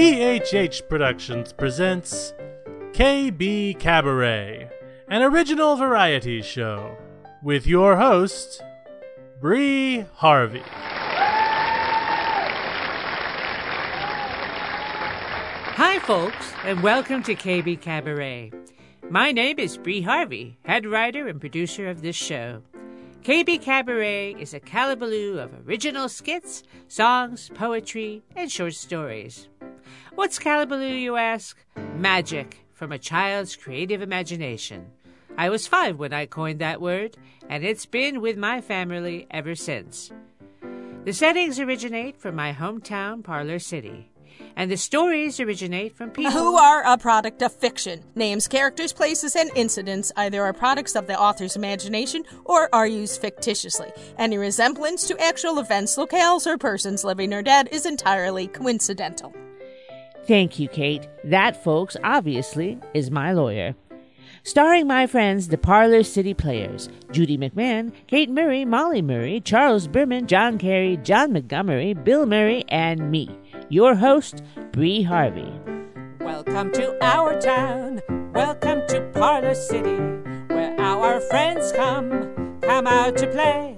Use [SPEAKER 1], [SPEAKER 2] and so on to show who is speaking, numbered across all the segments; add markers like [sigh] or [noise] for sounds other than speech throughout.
[SPEAKER 1] PHH Productions presents KB Cabaret, an original variety show, with your host, Bree Harvey.
[SPEAKER 2] Hi, folks, and welcome to KB Cabaret. My name is Bree Harvey, head writer and producer of this show. KB Cabaret is a calabaloo of original skits, songs, poetry, and short stories. What's calabaloo, you ask? Magic from a child's creative imagination. I was five when I coined that word, and it's been with my family ever since. The settings originate from my hometown, Parlor City and the stories originate from people
[SPEAKER 3] who are a product of fiction. Names, characters, places, and incidents either are products of the author's imagination or are used fictitiously. Any resemblance to actual events, locales, or persons living or dead is entirely coincidental.
[SPEAKER 2] Thank you, Kate. That, folks, obviously, is my lawyer starring my friends, the Parlor City Players Judy McMahon, Kate Murray, Molly Murray, Charles Berman, John Carey, John Montgomery, Bill Murray, and me your host, Bree Harvey.
[SPEAKER 3] Welcome to our town. Welcome to Parlor City, where our friends come, come out to play.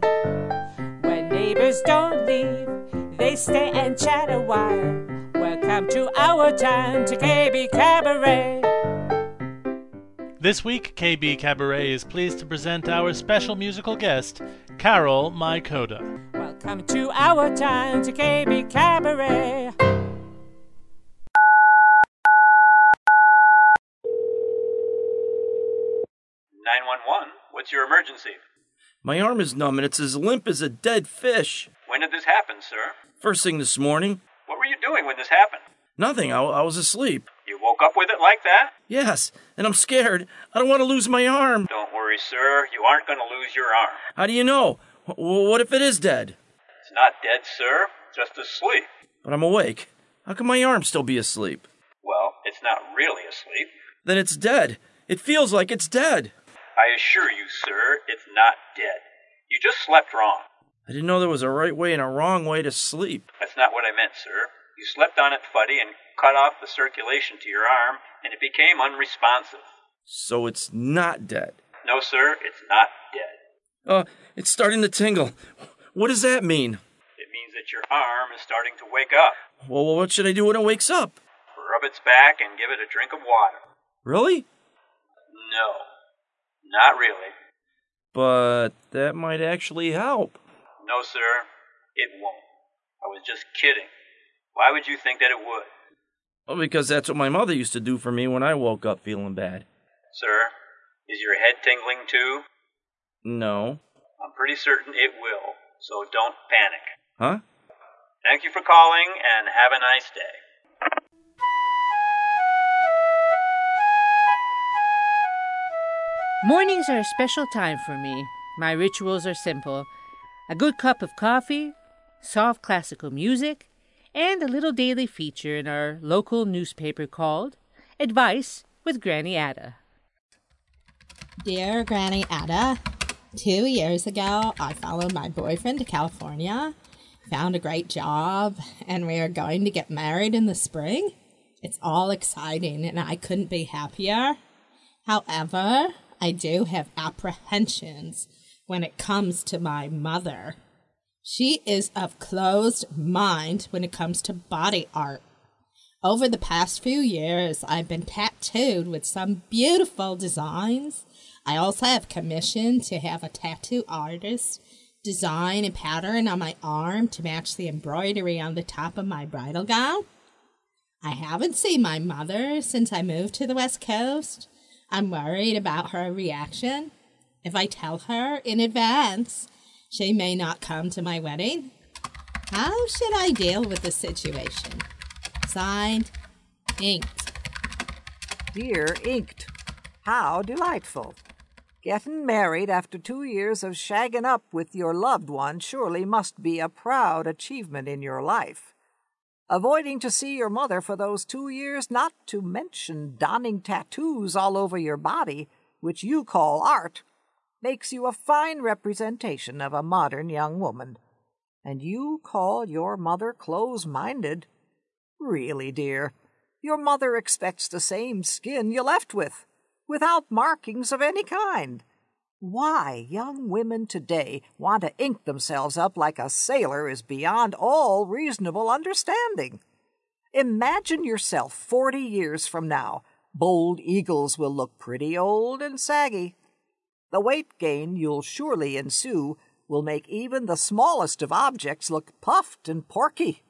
[SPEAKER 3] When neighbors don't leave, they stay and chat a while. Welcome to our town, to KB Cabaret.
[SPEAKER 1] This week, KB Cabaret is pleased to present our special musical guest, Carol Mikoda.
[SPEAKER 3] Welcome to our town, to KB Cabaret.
[SPEAKER 4] 911. What's your emergency?
[SPEAKER 5] My arm is numb and it's as limp as a dead fish.
[SPEAKER 4] When did this happen, sir?
[SPEAKER 5] First thing this morning.
[SPEAKER 4] You doing when this happened?
[SPEAKER 5] Nothing. I, I was asleep.
[SPEAKER 4] You woke up with it like that?
[SPEAKER 5] Yes, and I'm scared. I don't want to lose my arm.
[SPEAKER 4] Don't worry, sir. You aren't going to lose your arm.
[SPEAKER 5] How do you know? W- what if it is dead?
[SPEAKER 4] It's not dead, sir. Just asleep.
[SPEAKER 5] But I'm awake. How can my arm still be asleep?
[SPEAKER 4] Well, it's not really asleep.
[SPEAKER 5] Then it's dead. It feels like it's dead.
[SPEAKER 4] I assure you, sir, it's not dead. You just slept wrong.
[SPEAKER 5] I didn't know there was a right way and a wrong way to sleep.
[SPEAKER 4] That's not what I meant, sir. You slept on it fuddy and cut off the circulation to your arm, and it became unresponsive.
[SPEAKER 5] So it's not dead?
[SPEAKER 4] No, sir, it's not dead.
[SPEAKER 5] Uh, it's starting to tingle. What does that mean?
[SPEAKER 4] It means that your arm is starting to wake up.
[SPEAKER 5] Well, what should I do when it wakes up?
[SPEAKER 4] Rub its back and give it a drink of water.
[SPEAKER 5] Really?
[SPEAKER 4] No. Not really.
[SPEAKER 5] But that might actually help.
[SPEAKER 4] No, sir, it won't. I was just kidding. Why would you think that it would?
[SPEAKER 5] Well, because that's what my mother used to do for me when I woke up feeling bad.
[SPEAKER 4] Sir, is your head tingling too?
[SPEAKER 5] No.
[SPEAKER 4] I'm pretty certain it will, so don't panic.
[SPEAKER 5] Huh?
[SPEAKER 4] Thank you for calling and have a nice day.
[SPEAKER 2] Mornings are a special time for me. My rituals are simple a good cup of coffee, soft classical music, and a little daily feature in our local newspaper called Advice with Granny Ada.
[SPEAKER 6] Dear Granny Ada, two years ago I followed my boyfriend to California, found a great job, and we are going to get married in the spring. It's all exciting and I couldn't be happier. However, I do have apprehensions when it comes to my mother. She is of closed mind when it comes to body art. Over the past few years, I've been tattooed with some beautiful designs. I also have commissioned to have a tattoo artist design a pattern on my arm to match the embroidery on the top of my bridal gown. I haven't seen my mother since I moved to the West Coast. I'm worried about her reaction. If I tell her in advance, she may not come to my wedding. How should I deal with the situation? Signed, Inked.
[SPEAKER 7] Dear Inked, how delightful. Getting married after two years of shagging up with your loved one surely must be a proud achievement in your life avoiding to see your mother for those two years, not to mention donning tattoos all over your body, which you call art, makes you a fine representation of a modern young woman. And you call your mother close minded? Really, dear, your mother expects the same skin you left with, without markings of any kind. Why young women today want to ink themselves up like a sailor is beyond all reasonable understanding. Imagine yourself forty years from now. Bold eagles will look pretty old and saggy. The weight gain you'll surely ensue will make even the smallest of objects look puffed and porky.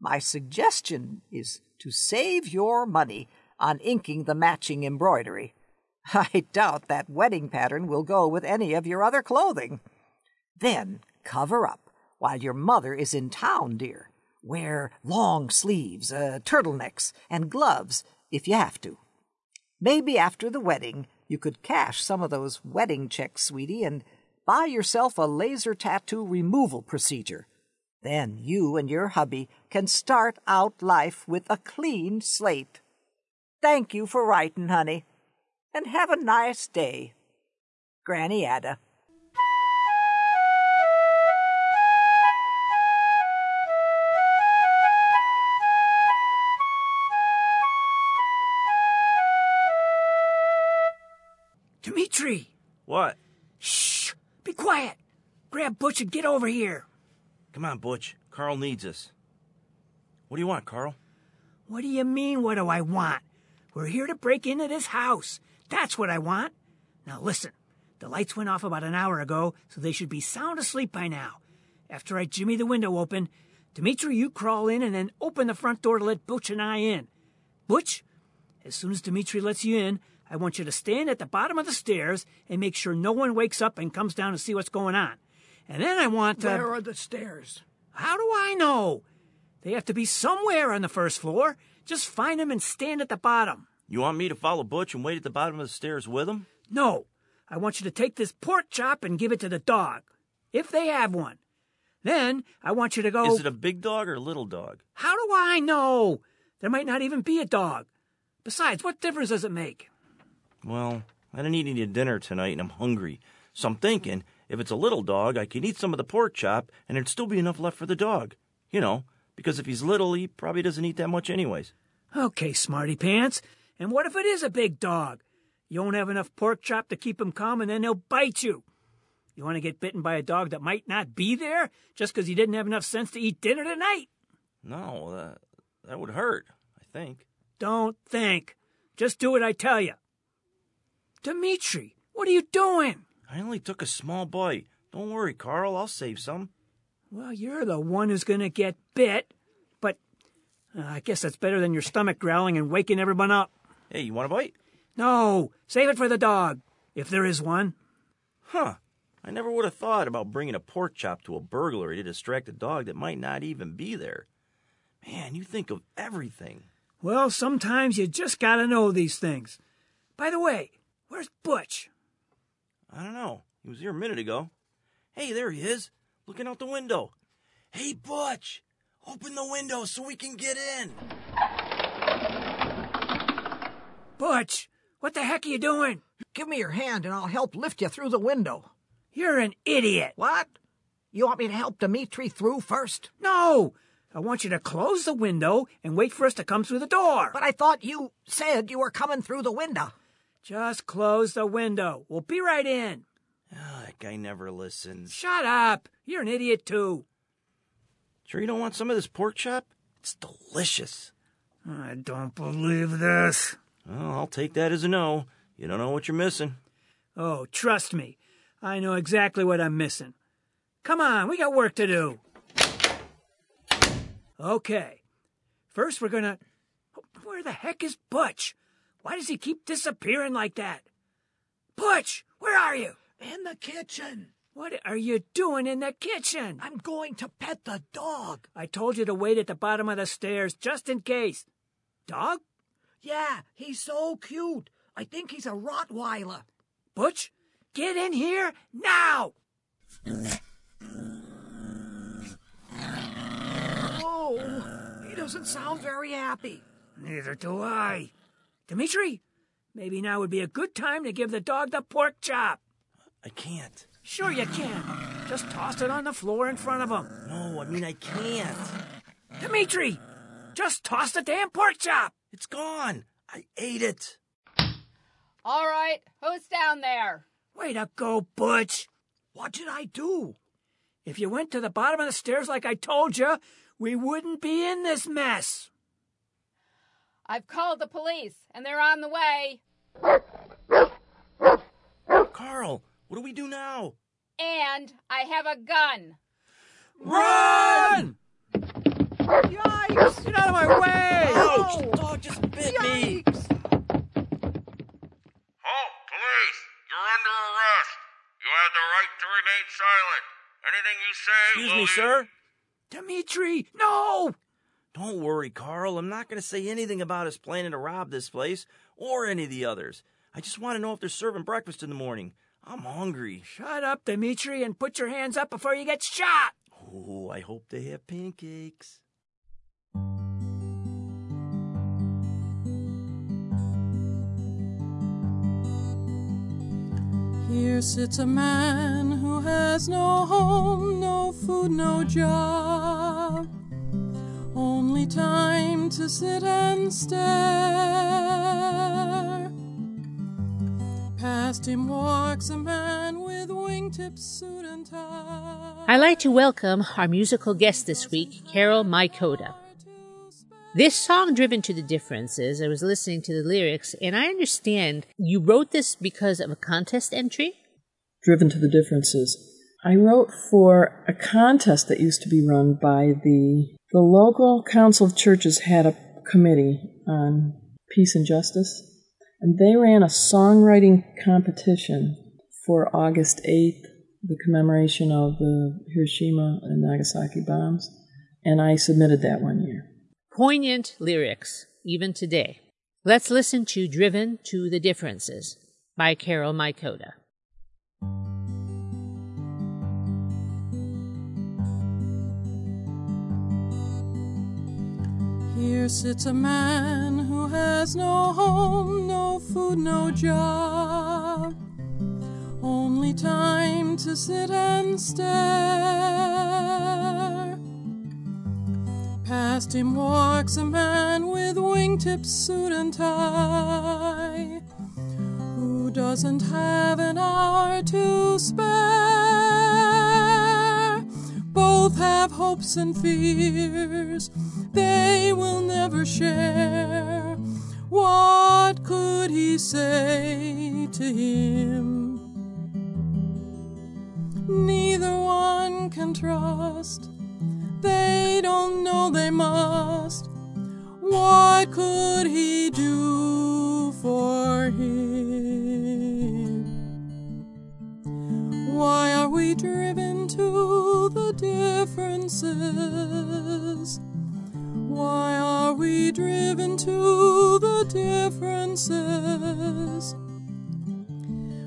[SPEAKER 7] My suggestion is to save your money on inking the matching embroidery. [laughs] I doubt that wedding pattern will go with any of your other clothing. Then cover up while your mother is in town, dear. Wear long sleeves, uh, turtlenecks, and gloves if you have to. Maybe after the wedding you could cash some of those wedding checks, sweetie, and buy yourself a laser tattoo removal procedure. Then you and your hubby can start out life with a clean slate. Thank you for writing, honey and have a nice day. Granny Ada.
[SPEAKER 8] Dimitri!
[SPEAKER 5] What?
[SPEAKER 8] Shh! Be quiet! Grab Butch and get over here!
[SPEAKER 5] Come on, Butch. Carl needs us. What do you want, Carl?
[SPEAKER 8] What do you mean, what do I want? We're here to break into this house. That's what I want. Now listen, the lights went off about an hour ago, so they should be sound asleep by now. After I jimmy the window open, Dimitri, you crawl in and then open the front door to let Butch and I in. Butch, as soon as Dimitri lets you in, I want you to stand at the bottom of the stairs and make sure no one wakes up and comes down to see what's going on. And then I want to.
[SPEAKER 9] Where are the stairs?
[SPEAKER 8] How do I know? They have to be somewhere on the first floor. Just find them and stand at the bottom.
[SPEAKER 5] You want me to follow Butch and wait at the bottom of the stairs with him?
[SPEAKER 8] No. I want you to take this pork chop and give it to the dog, if they have one. Then I want you to go.
[SPEAKER 5] Is it a big dog or a little dog?
[SPEAKER 8] How do I know? There might not even be a dog. Besides, what difference does it make?
[SPEAKER 5] Well, I didn't eat any dinner tonight and I'm hungry. So I'm thinking if it's a little dog, I can eat some of the pork chop and there'd still be enough left for the dog. You know, because if he's little, he probably doesn't eat that much anyways.
[SPEAKER 8] Okay, smarty pants. And what if it is a big dog? You won't have enough pork chop to keep him calm, and then he'll bite you. You want to get bitten by a dog that might not be there just because he didn't have enough sense to eat dinner tonight?
[SPEAKER 5] No, that, that would hurt, I think.
[SPEAKER 8] Don't think. Just do what I tell you. Dimitri, what are you doing?
[SPEAKER 5] I only took a small bite. Don't worry, Carl, I'll save some.
[SPEAKER 8] Well, you're the one who's going to get bit. But uh, I guess that's better than your stomach growling and waking everyone up.
[SPEAKER 5] Hey, you want a bite?
[SPEAKER 8] No, save it for the dog, if there is one.
[SPEAKER 5] Huh. I never would have thought about bringing a pork chop to a burglary to distract a dog that might not even be there. Man, you think of everything.
[SPEAKER 8] Well, sometimes you just gotta know these things. By the way, where's Butch?
[SPEAKER 5] I don't know. He was here a minute ago. Hey, there he is, looking out the window. Hey, Butch, open the window so we can get in.
[SPEAKER 8] Butch, what the heck are you doing?
[SPEAKER 9] Give me your hand and I'll help lift you through the window.
[SPEAKER 8] You're an idiot.
[SPEAKER 9] What? You want me to help Dimitri through first?
[SPEAKER 8] No! I want you to close the window and wait for us to come through the door.
[SPEAKER 9] But I thought you said you were coming through the window.
[SPEAKER 8] Just close the window. We'll be right in.
[SPEAKER 5] Oh, that guy never listens.
[SPEAKER 8] Shut up. You're an idiot, too.
[SPEAKER 5] Sure you don't want some of this pork chop? It's delicious.
[SPEAKER 8] I don't believe this.
[SPEAKER 5] Well, I'll take that as a no. You don't know what you're missing.
[SPEAKER 8] Oh, trust me. I know exactly what I'm missing. Come on, we got work to do. Okay. First, we're gonna. Where the heck is Butch? Why does he keep disappearing like that? Butch, where are you?
[SPEAKER 9] In the kitchen.
[SPEAKER 8] What are you doing in the kitchen?
[SPEAKER 9] I'm going to pet the dog.
[SPEAKER 8] I told you to wait at the bottom of the stairs just in case. Dog?
[SPEAKER 9] Yeah, he's so cute. I think he's a Rottweiler.
[SPEAKER 8] Butch, get in here now!
[SPEAKER 9] Oh, he doesn't sound very happy.
[SPEAKER 8] Neither do I. Dimitri, maybe now would be a good time to give the dog the pork chop.
[SPEAKER 5] I can't.
[SPEAKER 8] Sure you can. Just toss it on the floor in front of him.
[SPEAKER 5] No, I mean I can't.
[SPEAKER 8] Dimitri, Just toss the damn pork chop.
[SPEAKER 5] It's gone. I ate it.
[SPEAKER 10] All right, who's down there?
[SPEAKER 8] Way to go, Butch.
[SPEAKER 9] What did I do?
[SPEAKER 8] If you went to the bottom of the stairs like I told you, we wouldn't be in this mess.
[SPEAKER 10] I've called the police, and they're on the way.
[SPEAKER 5] Carl, what do we do now?
[SPEAKER 10] And I have a gun.
[SPEAKER 8] Run!
[SPEAKER 9] Yikes!
[SPEAKER 8] Get out of my way!
[SPEAKER 5] Ouch! The dog just bit me.
[SPEAKER 9] Yikes!
[SPEAKER 11] Oh, police! You're under arrest. You have the right to remain silent. Anything you say
[SPEAKER 5] Excuse
[SPEAKER 11] will
[SPEAKER 5] me,
[SPEAKER 11] be-
[SPEAKER 5] sir.
[SPEAKER 8] Dimitri, no!
[SPEAKER 5] Don't worry, Carl. I'm not going to say anything about us planning to rob this place or any of the others. I just want to know if they're serving breakfast in the morning. I'm hungry.
[SPEAKER 8] Shut up, Dimitri, and put your hands up before you get shot.
[SPEAKER 5] Oh, I hope they have pancakes.
[SPEAKER 12] Here sits a man who has no home, no food, no job. Only time to sit and stare. Past him walks a man with wingtip suit and tie.
[SPEAKER 2] I'd like to welcome our musical guest this week, Carol Mikoda. This song, Driven to the Differences, I was listening to the lyrics, and I understand you wrote this because of a contest entry?
[SPEAKER 12] Driven to the differences. I wrote for a contest that used to be run by the the local council of churches had a committee on peace and justice, and they ran a songwriting competition for August 8th, the commemoration of the Hiroshima and Nagasaki bombs, and I submitted that one year.
[SPEAKER 2] Poignant lyrics, even today. Let's listen to Driven to the Differences by Carol Mikoda.
[SPEAKER 12] Here sits a man who has no home, no food, no job. Only time to sit and stare. Past him walks a man with wingtip suit and tie, who doesn't have an hour to spare. Both have hopes and fears they will never share. What could he say to him? Neither one can trust. They don't know they must. What could he do for him? Why are we driven to the differences? Why are we driven to the differences?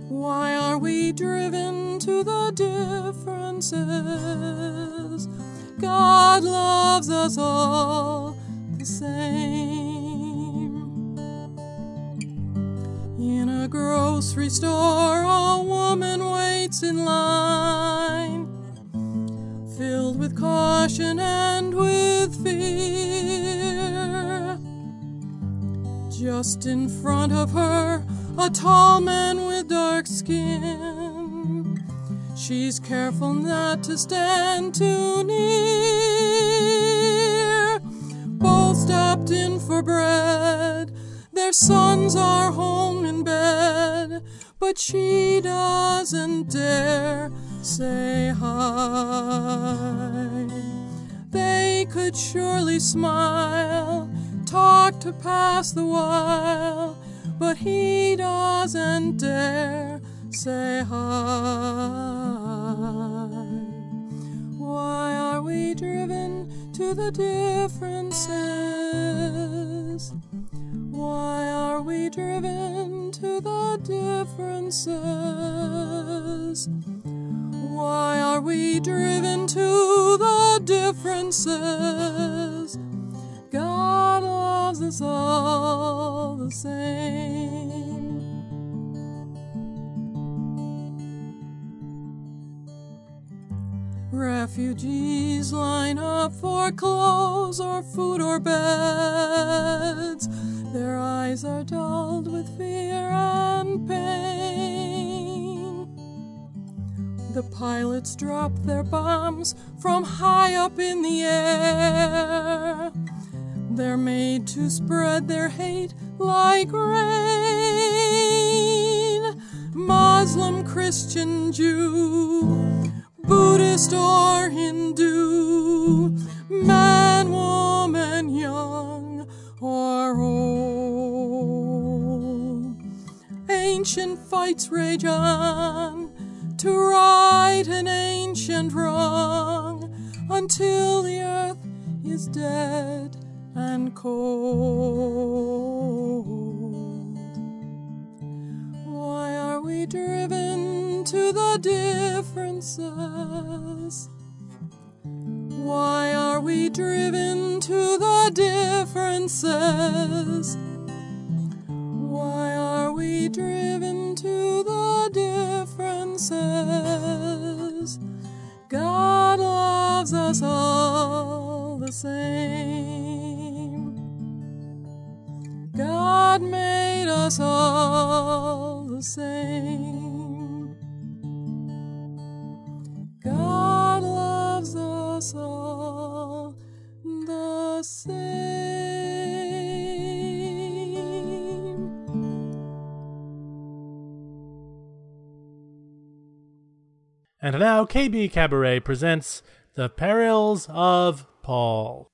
[SPEAKER 12] Why are we driven to the differences? God loves us all the same. In a grocery store, a woman waits in line, filled with caution and with fear. Just in front of her, a tall man with dark skin. She's careful not to stand too near. Both stopped in for bread. Their sons are home in bed, but she doesn't dare say hi. Could surely smile, talk to pass the while, but he doesn't dare say hi. Why are we driven to the differences? Why are we driven to the differences? Why are we driven to the differences? God loves us all the same. Refugees line up for clothes or food or beds. Their eyes are dulled with fear and pain. The pilots drop their bombs from high up in the air. They're made to spread their hate like rain. Muslim, Christian, Jew, Buddhist or Hindu, man, woman, young or old. Ancient fights rage on to right an ancient wrong until the earth is dead and cold. Why are we driven to the differences? Why are we driven to the differences? Us all the same. God loves us all the same.
[SPEAKER 1] And now KB Cabaret presents The Perils of Paul.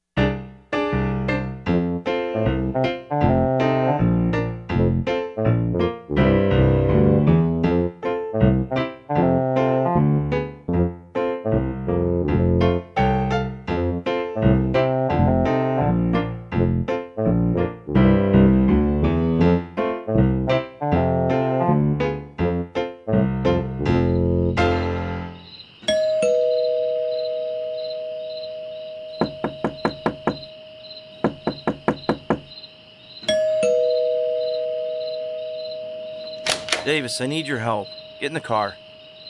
[SPEAKER 5] Davis, I need your help. Get in the car.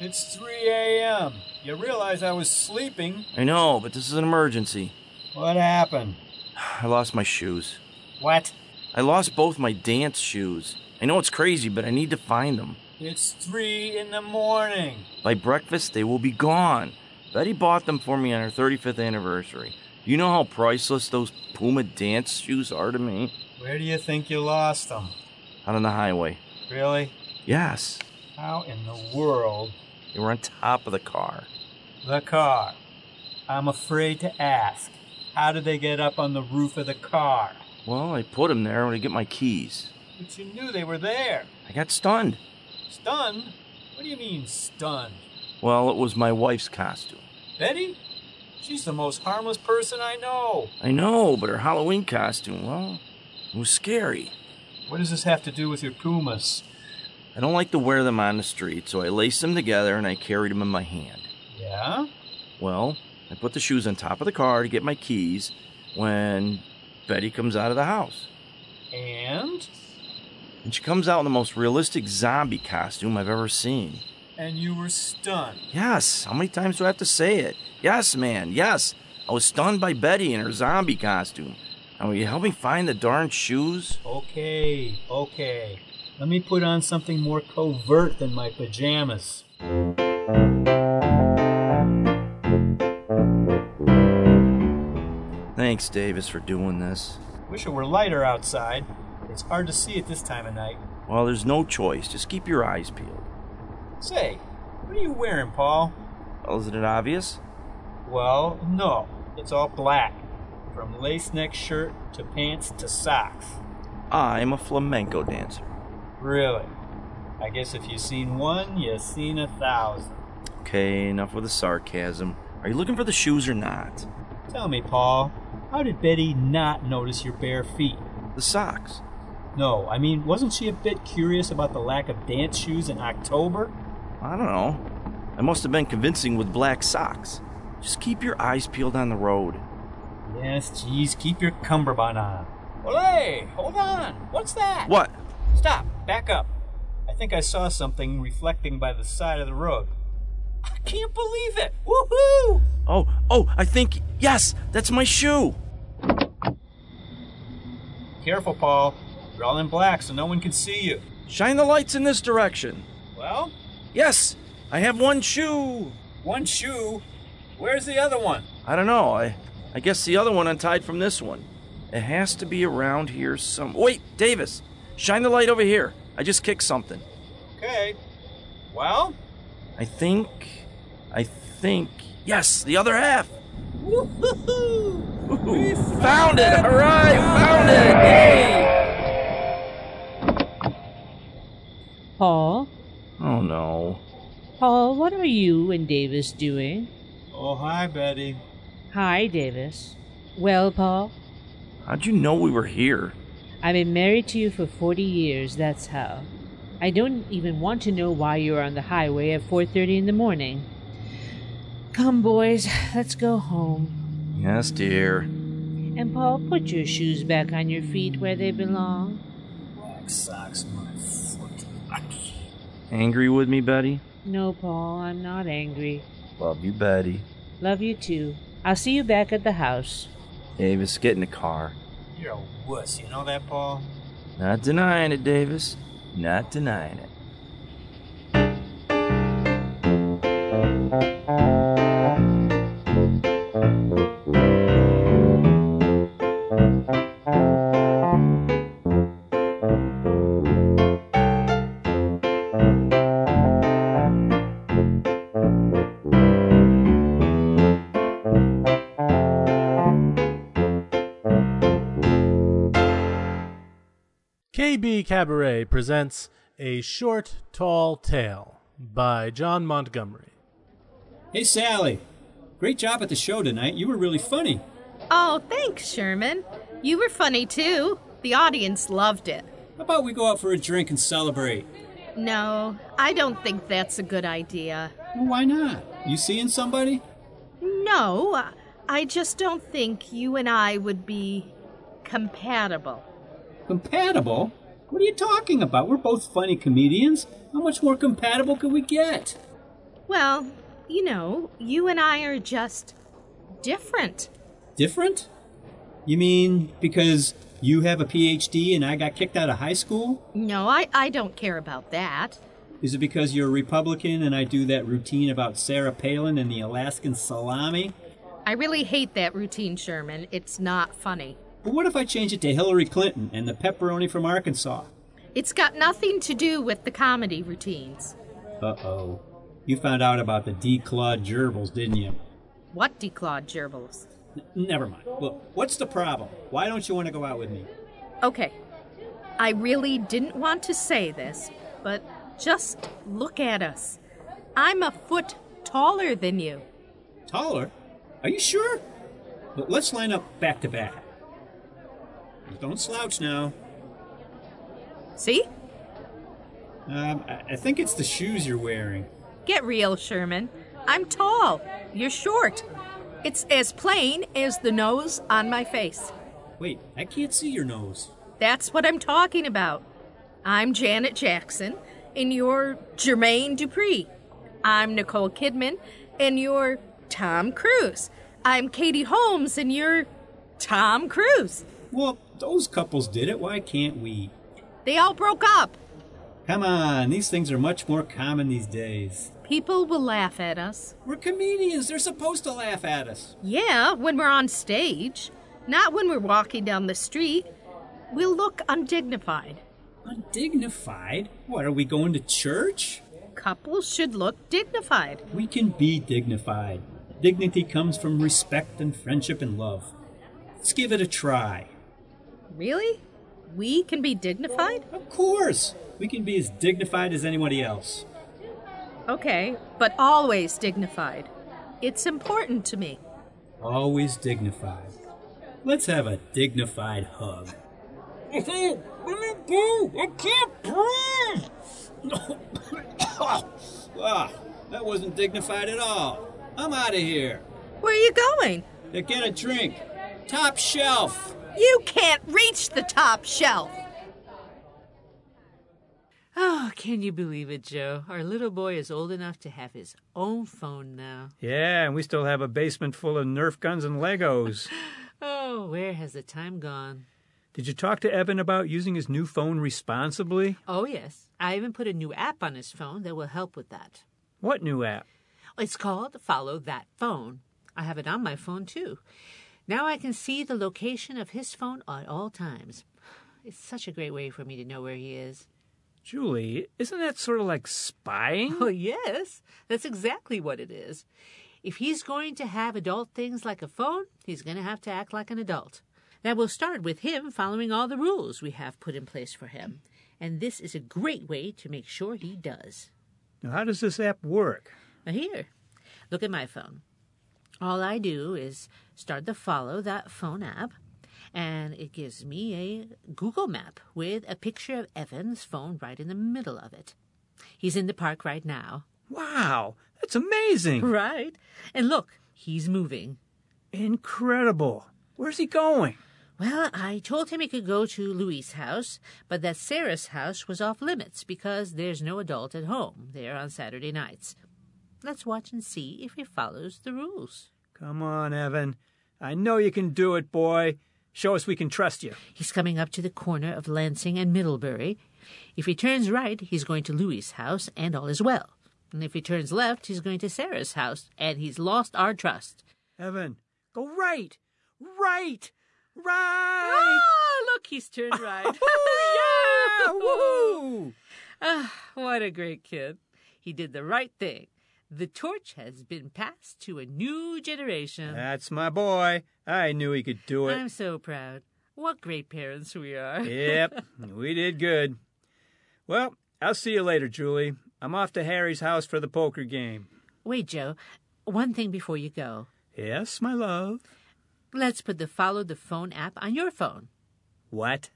[SPEAKER 13] It's 3 a.m. You realize I was sleeping.
[SPEAKER 5] I know, but this is an emergency.
[SPEAKER 13] What happened?
[SPEAKER 5] I lost my shoes.
[SPEAKER 13] What?
[SPEAKER 5] I lost both my dance shoes. I know it's crazy, but I need to find them.
[SPEAKER 13] It's 3 in the morning.
[SPEAKER 5] By breakfast, they will be gone. Betty bought them for me on her 35th anniversary. You know how priceless those Puma dance shoes are to me?
[SPEAKER 13] Where do you think you lost them?
[SPEAKER 5] Out on the highway.
[SPEAKER 13] Really?
[SPEAKER 5] Yes.
[SPEAKER 13] How in the world?
[SPEAKER 5] They were on top of the car.
[SPEAKER 13] The car. I'm afraid to ask. How did they get up on the roof of the car?
[SPEAKER 5] Well, I put them there when I get my keys.
[SPEAKER 13] But you knew they were there.
[SPEAKER 5] I got stunned.
[SPEAKER 13] Stunned? What do you mean, stunned?
[SPEAKER 5] Well, it was my wife's costume.
[SPEAKER 13] Betty? She's the most harmless person I know.
[SPEAKER 5] I know, but her Halloween costume, well, it was scary.
[SPEAKER 13] What does this have to do with your Pumas?
[SPEAKER 5] I don't like to wear them on the street, so I laced them together and I carried them in my hand.
[SPEAKER 13] Yeah?
[SPEAKER 5] Well, I put the shoes on top of the car to get my keys when Betty comes out of the house.
[SPEAKER 13] And?
[SPEAKER 5] And she comes out in the most realistic zombie costume I've ever seen.
[SPEAKER 13] And you were stunned.
[SPEAKER 5] Yes, how many times do I have to say it? Yes, man, yes. I was stunned by Betty in her zombie costume. Now, will you help me find the darn shoes?
[SPEAKER 13] Okay, okay. Let me put on something more covert than my pajamas.
[SPEAKER 5] Thanks, Davis, for doing this.
[SPEAKER 13] Wish it were lighter outside. It's hard to see at this time of night.
[SPEAKER 5] Well, there's no choice. Just keep your eyes peeled.
[SPEAKER 13] Say, what are you wearing, Paul?
[SPEAKER 5] Well, isn't it obvious?
[SPEAKER 13] Well, no. It's all black. From lace neck shirt to pants to socks.
[SPEAKER 5] Ah, I'm a flamenco dancer.
[SPEAKER 13] Really? I guess if you've seen one, you've seen a thousand.
[SPEAKER 5] Okay, enough with the sarcasm. Are you looking for the shoes or not?
[SPEAKER 13] Tell me, Paul, how did Betty not notice your bare feet?
[SPEAKER 5] The socks.
[SPEAKER 13] No, I mean, wasn't she a bit curious about the lack of dance shoes in October?
[SPEAKER 5] I don't know. I must have been convincing with black socks. Just keep your eyes peeled on the road.
[SPEAKER 13] Yes, geez, keep your cummerbund on. Hey, hold on. What's that?
[SPEAKER 5] What?
[SPEAKER 13] Stop. Back up. I think I saw something reflecting by the side of the road. I can't believe it! Woohoo!
[SPEAKER 5] Oh, oh, I think, yes, that's my shoe.
[SPEAKER 13] Careful, Paul. You're all in black so no one can see you.
[SPEAKER 5] Shine the lights in this direction.
[SPEAKER 13] Well,
[SPEAKER 5] Yes, I have one shoe.
[SPEAKER 13] one shoe. Where's the other one?
[SPEAKER 5] I don't know. I, I guess the other one untied from this one. It has to be around here some. Wait, Davis, shine the light over here. I just kicked something.
[SPEAKER 13] Okay. Well?
[SPEAKER 5] I think, I think, yes, the other half.
[SPEAKER 13] Woohoo!
[SPEAKER 5] Found it! Hooray! Found it! Yay!
[SPEAKER 2] Paul?
[SPEAKER 5] Oh no.
[SPEAKER 2] Paul, what are you and Davis doing?
[SPEAKER 13] Oh, hi, Betty.
[SPEAKER 2] Hi, Davis. Well, Paul?
[SPEAKER 5] How'd you know we were here?
[SPEAKER 2] I've been married to you for 40 years, that's how. I don't even want to know why you're on the highway at 4:30 in the morning. Come, boys, let's go home.
[SPEAKER 5] Yes, dear.
[SPEAKER 2] And Paul, put your shoes back on your feet where they belong.
[SPEAKER 13] Black socks, my foot.
[SPEAKER 5] Angry with me, Betty?
[SPEAKER 2] No, Paul, I'm not angry.
[SPEAKER 5] Love you, Betty.
[SPEAKER 2] Love you too. I'll see you back at the house.
[SPEAKER 5] Davis, get in the car.
[SPEAKER 13] You're a wuss, you know that, Paul?
[SPEAKER 5] Not denying it, Davis. Not denying it.
[SPEAKER 1] KB Cabaret presents A Short, Tall Tale by John Montgomery.
[SPEAKER 13] Hey, Sally. Great job at the show tonight. You were really funny.
[SPEAKER 14] Oh, thanks, Sherman. You were funny too. The audience loved it.
[SPEAKER 13] How about we go out for a drink and celebrate?
[SPEAKER 14] No, I don't think that's a good idea.
[SPEAKER 13] Well, why not? You seeing somebody?
[SPEAKER 14] No, I just don't think you and I would be compatible.
[SPEAKER 13] Compatible? What are you talking about? We're both funny comedians. How much more compatible could we get?
[SPEAKER 14] Well, you know, you and I are just different.
[SPEAKER 13] Different? You mean because you have a PhD and I got kicked out of high school?
[SPEAKER 14] No, I, I don't care about that.
[SPEAKER 13] Is it because you're a Republican and I do that routine about Sarah Palin and the Alaskan salami?
[SPEAKER 14] I really hate that routine, Sherman. It's not funny.
[SPEAKER 13] But what if I change it to Hillary Clinton and the pepperoni from Arkansas?
[SPEAKER 14] It's got nothing to do with the comedy routines.
[SPEAKER 13] Uh oh. You found out about the declawed gerbils, didn't you?
[SPEAKER 14] What declawed gerbils?
[SPEAKER 13] N- never mind. Look, what's the problem? Why don't you want to go out with me?
[SPEAKER 14] Okay. I really didn't want to say this, but just look at us. I'm a foot taller than you.
[SPEAKER 13] Taller? Are you sure? But let's line up back to back. Don't slouch now.
[SPEAKER 14] See?
[SPEAKER 13] Um, I, I think it's the shoes you're wearing.
[SPEAKER 14] Get real, Sherman. I'm tall. You're short. It's as plain as the nose on my face.
[SPEAKER 13] Wait, I can't see your nose.
[SPEAKER 14] That's what I'm talking about. I'm Janet Jackson, and you're Jermaine Dupri. I'm Nicole Kidman, and you're Tom Cruise. I'm Katie Holmes, and you're Tom Cruise.
[SPEAKER 13] Well, those couples did it. Why can't we?
[SPEAKER 14] They all broke up.
[SPEAKER 13] Come on, these things are much more common these days.
[SPEAKER 14] People will laugh at us.
[SPEAKER 13] We're comedians. They're supposed to laugh at us.
[SPEAKER 14] Yeah, when we're on stage, not when we're walking down the street. We'll look undignified.
[SPEAKER 13] Undignified? What, are we going to church?
[SPEAKER 14] Couples should look dignified.
[SPEAKER 13] We can be dignified. Dignity comes from respect and friendship and love. Let's give it a try.
[SPEAKER 14] Really? We can be dignified?
[SPEAKER 13] Of course! We can be as dignified as anybody else.
[SPEAKER 14] Okay, but always dignified. It's important to me.
[SPEAKER 13] Always dignified. Let's have a dignified hug.
[SPEAKER 9] Let me go! I can't breathe! [coughs]
[SPEAKER 13] ah, that wasn't dignified at all. I'm out of here.
[SPEAKER 14] Where are you going?
[SPEAKER 13] To get a drink. Top shelf.
[SPEAKER 14] You can't reach the top shelf.
[SPEAKER 2] Oh, can you believe it, Joe? Our little boy is old enough to have his own phone now.
[SPEAKER 8] Yeah, and we still have a basement full of Nerf guns and Legos. [laughs]
[SPEAKER 2] Oh, where has the time gone?
[SPEAKER 8] Did you talk to Evan about using his new phone responsibly?
[SPEAKER 2] Oh, yes. I even put a new app on his phone that will help with that.
[SPEAKER 8] What new app?
[SPEAKER 2] It's called Follow That Phone. I have it on my phone, too. Now I can see the location of his phone at all times. It's such a great way for me to know where he is.
[SPEAKER 8] Julie, isn't that sort of like spying?
[SPEAKER 2] Oh, yes. That's exactly what it is. If he's going to have adult things like a phone, he's going to have to act like an adult. That will start with him following all the rules we have put in place for him. And this is a great way to make sure he does.
[SPEAKER 8] Now, how does this app work?
[SPEAKER 2] Now, here, look at my phone. All I do is start the Follow That Phone app, and it gives me a Google map with a picture of Evan's phone right in the middle of it. He's in the park right now.
[SPEAKER 8] Wow, that's amazing.
[SPEAKER 2] Right. And look, he's moving.
[SPEAKER 8] Incredible. Where's he going?
[SPEAKER 2] Well, I told him he could go to Louis' house, but that Sarah's house was off limits because there's no adult at home there on Saturday nights. Let's watch and see if he follows the rules.
[SPEAKER 8] Come on, Evan. I know you can do it, boy. Show us we can trust you.
[SPEAKER 2] He's coming up to the corner of Lansing and Middlebury. If he turns right, he's going to Louis' house, and all is well. And if he turns left, he's going to Sarah's house, and he's lost our trust.
[SPEAKER 8] Evan, go right. Right. Right.
[SPEAKER 2] Ah, look, he's turned [laughs] right. [laughs]
[SPEAKER 8] yeah! Woohoo!
[SPEAKER 2] Ah, what a great kid. He did the right thing. The torch has been passed to a new generation.
[SPEAKER 8] That's my boy. I knew he could do it.
[SPEAKER 2] I'm so proud. What great parents we are.
[SPEAKER 8] yep, [laughs] we did good. Well, I'll see you later, Julie. I'm off to Harry's house for the poker game.
[SPEAKER 2] Wait, Joe. One thing before you go.
[SPEAKER 8] Yes, my love.
[SPEAKER 2] Let's put the Follow the Phone app on your phone.
[SPEAKER 8] What?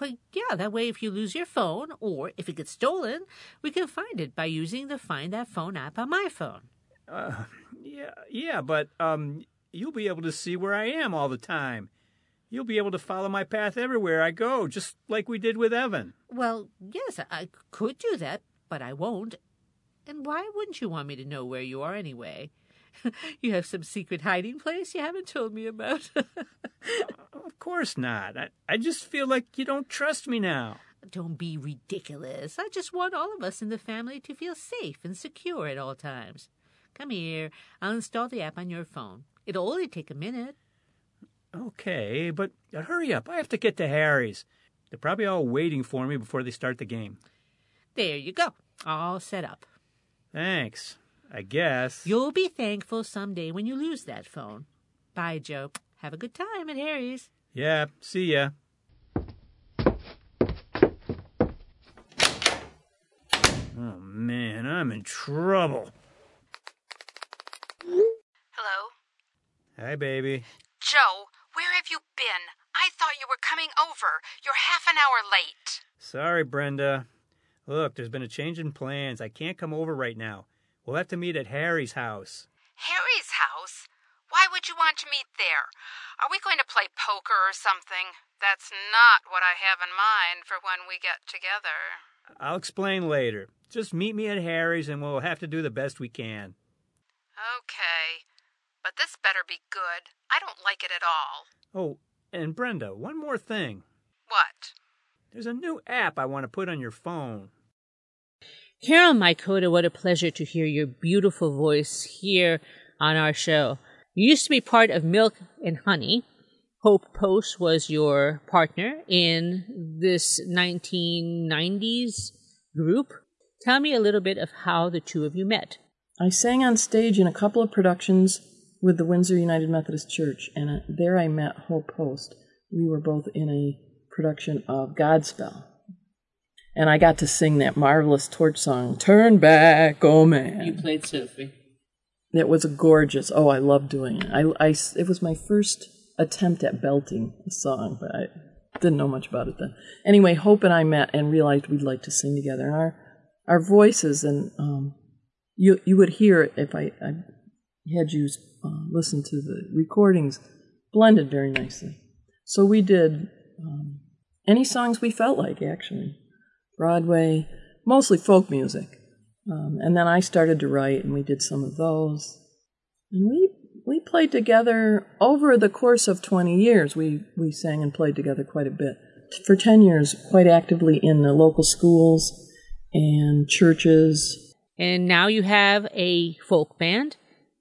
[SPEAKER 2] Well, yeah, that way if you lose your phone or if it gets stolen, we can find it by using the Find That Phone app on my phone.
[SPEAKER 8] Uh, yeah, yeah, but um, you'll be able to see where I am all the time. You'll be able to follow my path everywhere I go, just like we did with Evan.
[SPEAKER 2] Well, yes, I could do that, but I won't. And why wouldn't you want me to know where you are anyway? [laughs] you have some secret hiding place you haven't told me about. [laughs]
[SPEAKER 8] of course not. I, I just feel like you don't trust me now.
[SPEAKER 2] Don't be ridiculous. I just want all of us in the family to feel safe and secure at all times. Come here. I'll install the app on your phone. It'll only take a minute.
[SPEAKER 8] Okay, but hurry up. I have to get to Harry's. They're probably all waiting for me before they start the game.
[SPEAKER 2] There you go. All set up.
[SPEAKER 8] Thanks. I guess.
[SPEAKER 2] You'll be thankful someday when you lose that phone. Bye, Joe. Have a good time at Harry's.
[SPEAKER 8] Yeah, see ya. Oh man, I'm in trouble.
[SPEAKER 15] Hello?
[SPEAKER 8] Hi, baby.
[SPEAKER 15] Joe, where have you been? I thought you were coming over. You're half an hour late.
[SPEAKER 8] Sorry, Brenda. Look, there's been a change in plans. I can't come over right now. We'll have to meet at Harry's house.
[SPEAKER 15] Harry's house? Why would you want to meet there? Are we going to play poker or something? That's not what I have in mind for when we get together.
[SPEAKER 8] I'll explain later. Just meet me at Harry's and we'll have to do the best we can.
[SPEAKER 15] Okay. But this better be good. I don't like it at all.
[SPEAKER 8] Oh, and Brenda, one more thing.
[SPEAKER 15] What?
[SPEAKER 8] There's a new app I want to put on your phone.
[SPEAKER 2] Carol Mikoda, what a pleasure to hear your beautiful voice here on our show. You used to be part of Milk and Honey. Hope Post was your partner in this 1990s group. Tell me a little bit of how the two of you met.
[SPEAKER 16] I sang on stage in a couple of productions with the Windsor United Methodist Church, and uh, there I met Hope Post. We were both in a production of Godspell. And I got to sing that marvelous torch song, Turn Back, Oh Man.
[SPEAKER 2] You played Sophie.
[SPEAKER 16] It was a gorgeous. Oh, I loved doing it. I, I, it was my first attempt at belting a song, but I didn't know much about it then. Anyway, Hope and I met and realized we'd like to sing together. And our, our voices, and um, you, you would hear it if I, I had you uh, listen to the recordings, blended very nicely. So we did um, any songs we felt like, actually. Broadway, mostly folk music. Um, and then I started to write, and we did some of those. And we we played together over the course of 20 years. We we sang and played together quite a bit. For 10 years, quite actively in the local schools and churches.
[SPEAKER 2] And now you have a folk band.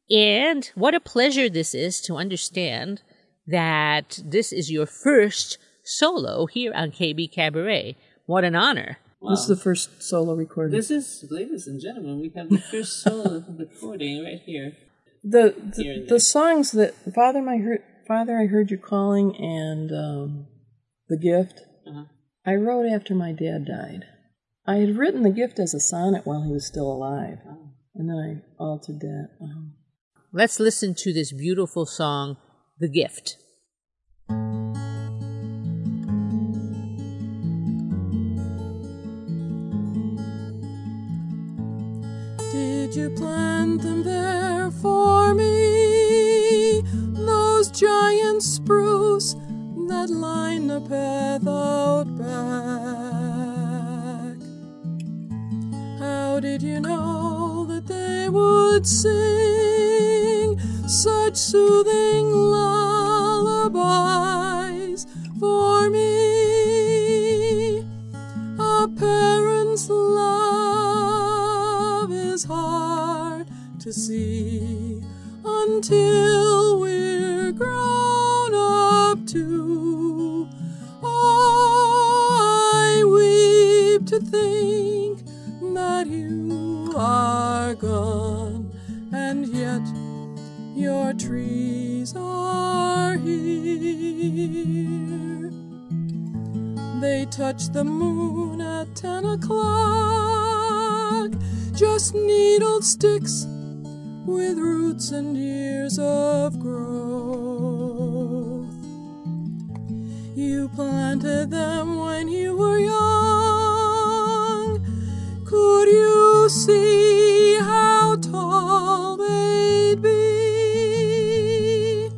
[SPEAKER 2] And what a pleasure this is to understand that this is your first solo here on KB Cabaret. What an honor.
[SPEAKER 16] This is the first solo recording.
[SPEAKER 17] This is, ladies and gentlemen, we have the first [laughs] solo recording right here.
[SPEAKER 16] the the,
[SPEAKER 17] and
[SPEAKER 16] the songs that Father my heard Father I heard you calling and um, the gift
[SPEAKER 17] Uh-huh.
[SPEAKER 16] I wrote after my dad died. I had written the gift as a sonnet while he was still alive,
[SPEAKER 17] Oh.
[SPEAKER 16] and then I altered that. Um,
[SPEAKER 2] Let's listen to this beautiful song, The Gift.
[SPEAKER 12] You plant them there for me? Those giant spruce that line the path out back. How did you know that they would sing such soothing lullabies to see until we're grown up too. Oh, I weep to think that you are gone, and yet your trees are here. They touch the moon at ten o'clock, just needled sticks with roots and years of growth. You planted them when you were young. Could you see how tall they'd be?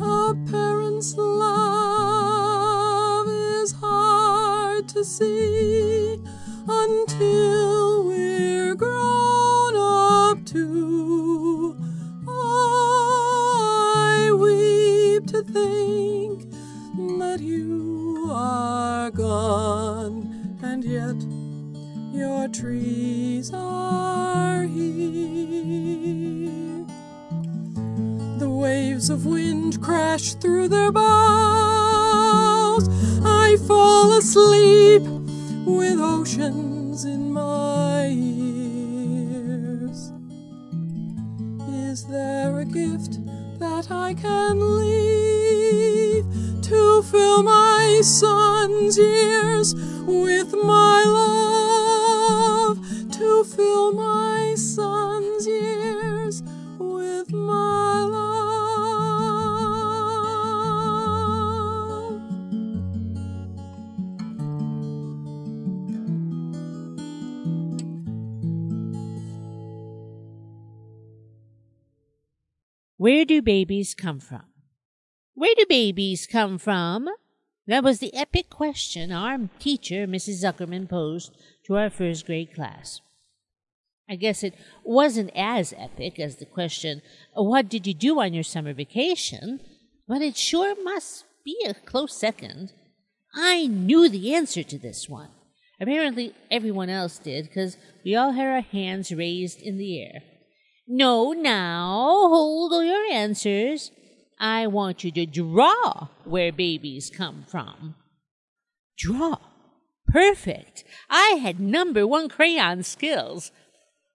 [SPEAKER 12] A parent's love is hard to see crash through their boughs. I fall asleep
[SPEAKER 2] do babies come from? Where do babies come from? That was the epic question our teacher, Mrs. Zuckerman, posed to our first grade class. I guess it wasn't as epic as the question, What did you do on your summer vacation? But it sure must be a close second. I knew the answer to this one. Apparently, everyone else did, because we all had our hands raised in the air. No, now, hold all your answers. I want you to draw where babies come from. Draw. Perfect. I had number one crayon skills.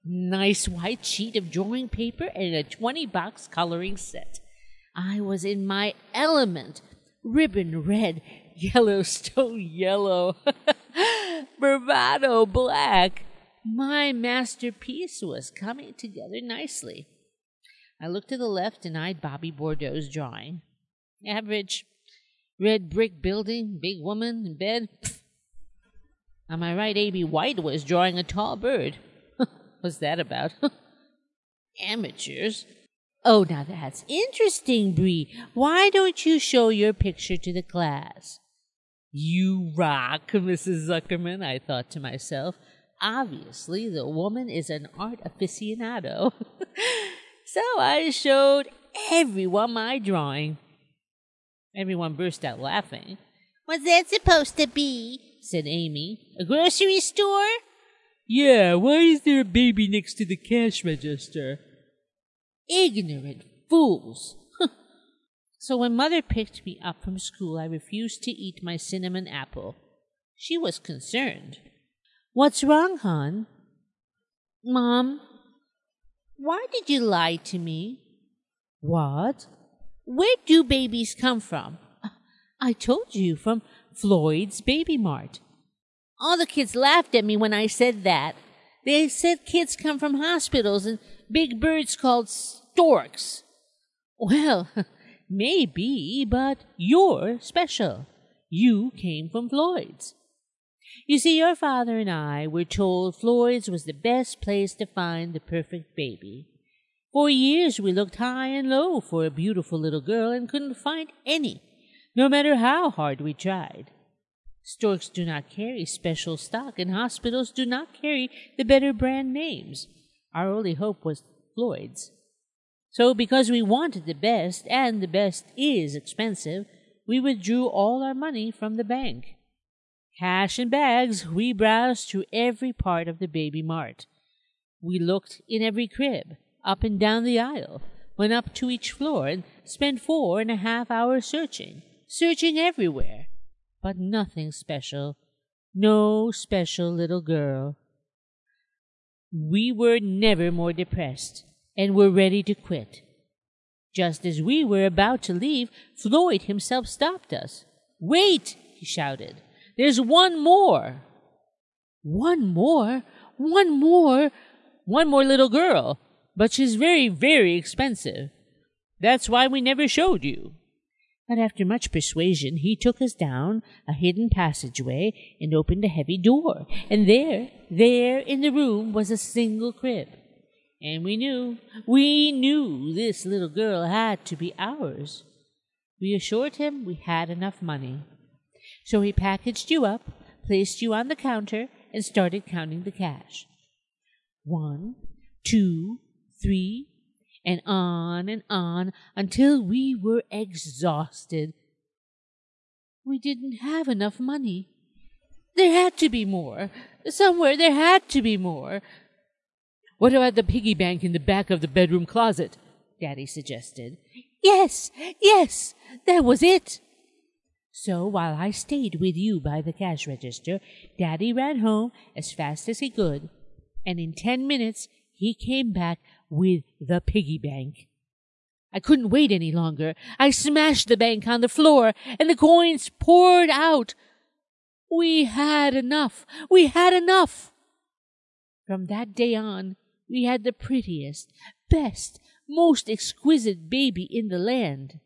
[SPEAKER 2] Nice white sheet of drawing paper and a 20 box coloring set. I was in my element. Ribbon red, Yellowstone [laughs] yellow, [laughs] bravado black. My masterpiece was coming together nicely. I looked to the left and eyed Bobby Bordeaux's drawing. Average. Red brick building, big woman in bed. On my right, A.B. White was drawing a tall bird. [laughs] What's that about? [laughs] Amateurs. Oh, now that's interesting, Bree. Why don't you show your picture to the class? You rock, Mrs. Zuckerman, I thought to myself. Obviously the woman is an art aficionado. [laughs] so I showed everyone my drawing. Everyone burst out laughing. What's that supposed to be? said Amy. A grocery store?
[SPEAKER 12] Yeah, why is there a baby next to the cash register?
[SPEAKER 2] Ignorant fools. [laughs] so when mother picked me up from school, I refused to eat my cinnamon apple. She was concerned. What's wrong, hon? Mom, why did you lie to me? What? Where do babies come from? I told you from Floyd's Baby Mart. All the kids laughed at me when I said that. They said kids come from hospitals and big birds called storks. Well, [laughs] maybe, but you're special. You came from Floyd's. You see, your father and I were told Floyd's was the best place to find the perfect baby. For years we looked high and low for a beautiful little girl and couldn't find any, no matter how hard we tried. Storks do not carry special stock, and hospitals do not carry the better brand names. Our only hope was Floyd's. So, because we wanted the best, and the best is expensive, we withdrew all our money from the bank. Cash in bags, we browsed through every part of the baby mart. We looked in every crib, up and down the aisle, went up to each floor, and spent four and a half hours searching, searching everywhere. But nothing special. No special little girl. We were never more depressed, and were ready to quit. Just as we were about to leave, Floyd himself stopped us. Wait! he shouted. There's one more. One more? One more? One more little girl. But she's very, very expensive. That's why we never showed you. But after much persuasion, he took us down a hidden passageway and opened a heavy door. And there, there in the room was a single crib. And we knew, we knew this little girl had to be ours. We assured him we had enough money. So he packaged you up, placed you on the counter, and started counting the cash. One, two, three, and on and on until we were exhausted. We didn't have enough money. There had to be more. Somewhere there had to be more.
[SPEAKER 12] What about the piggy bank in the back of the bedroom closet? Daddy suggested.
[SPEAKER 2] Yes, yes, that was it. So while I stayed with you by the cash register, Daddy ran home as fast as he could, and in ten minutes he came back with the piggy bank. I couldn't wait any longer. I smashed the bank on the floor, and the coins poured out. We had enough. We had enough. From that day on, we had the prettiest, best, most exquisite baby in the land.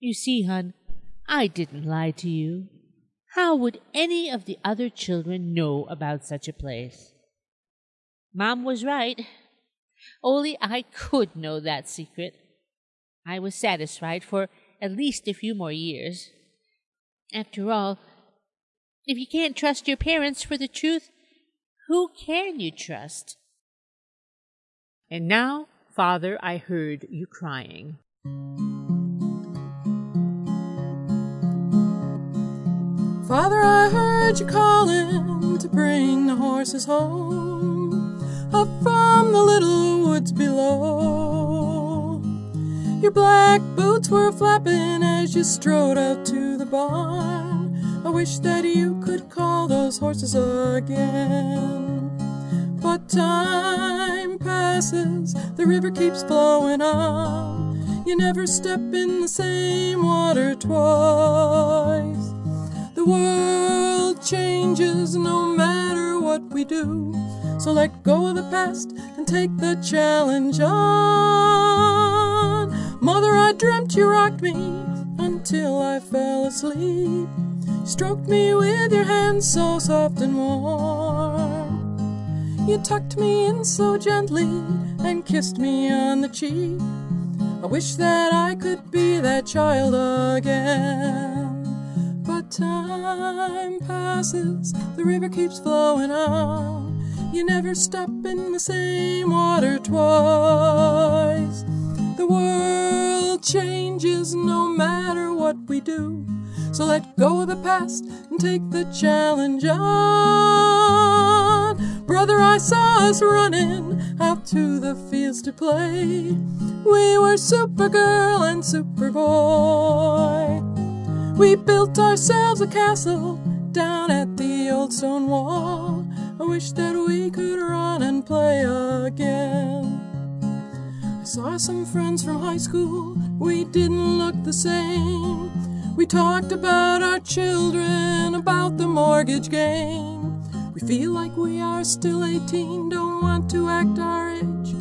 [SPEAKER 2] You see, hon, I didn't lie to you. How would any of the other children know about such a place? Mom was right. Only I could know that secret. I was satisfied for at least a few more years. After all, if you can't trust your parents for the truth, who can you trust?
[SPEAKER 12] And now, Father, I heard you crying. Father, I heard you calling to bring the horses home up from the little woods below. Your black boots were flapping as you strode out to the barn. I wish that you could call those horses again. But time passes, the river keeps flowing on. You never step in the same water twice. World changes no matter what we do. So let go of the past and take the challenge on. Mother, I dreamt you rocked me until I fell asleep. Stroked me with your hands so soft and warm. You tucked me in so gently and kissed me on the cheek. I wish that I could be that child again. Time passes, the river keeps flowing on. You never step in the same water twice. The world changes no matter what we do. So let go of the past and take the challenge on. Brother, I saw us running out to the fields to play. We were Supergirl and Superboy. We built ourselves a castle down at the old stone wall. I wish that we could run and play again. I saw some friends from high school, we didn't look the same. We talked about our children, about the mortgage game. We feel like we are still 18, don't want to act our age.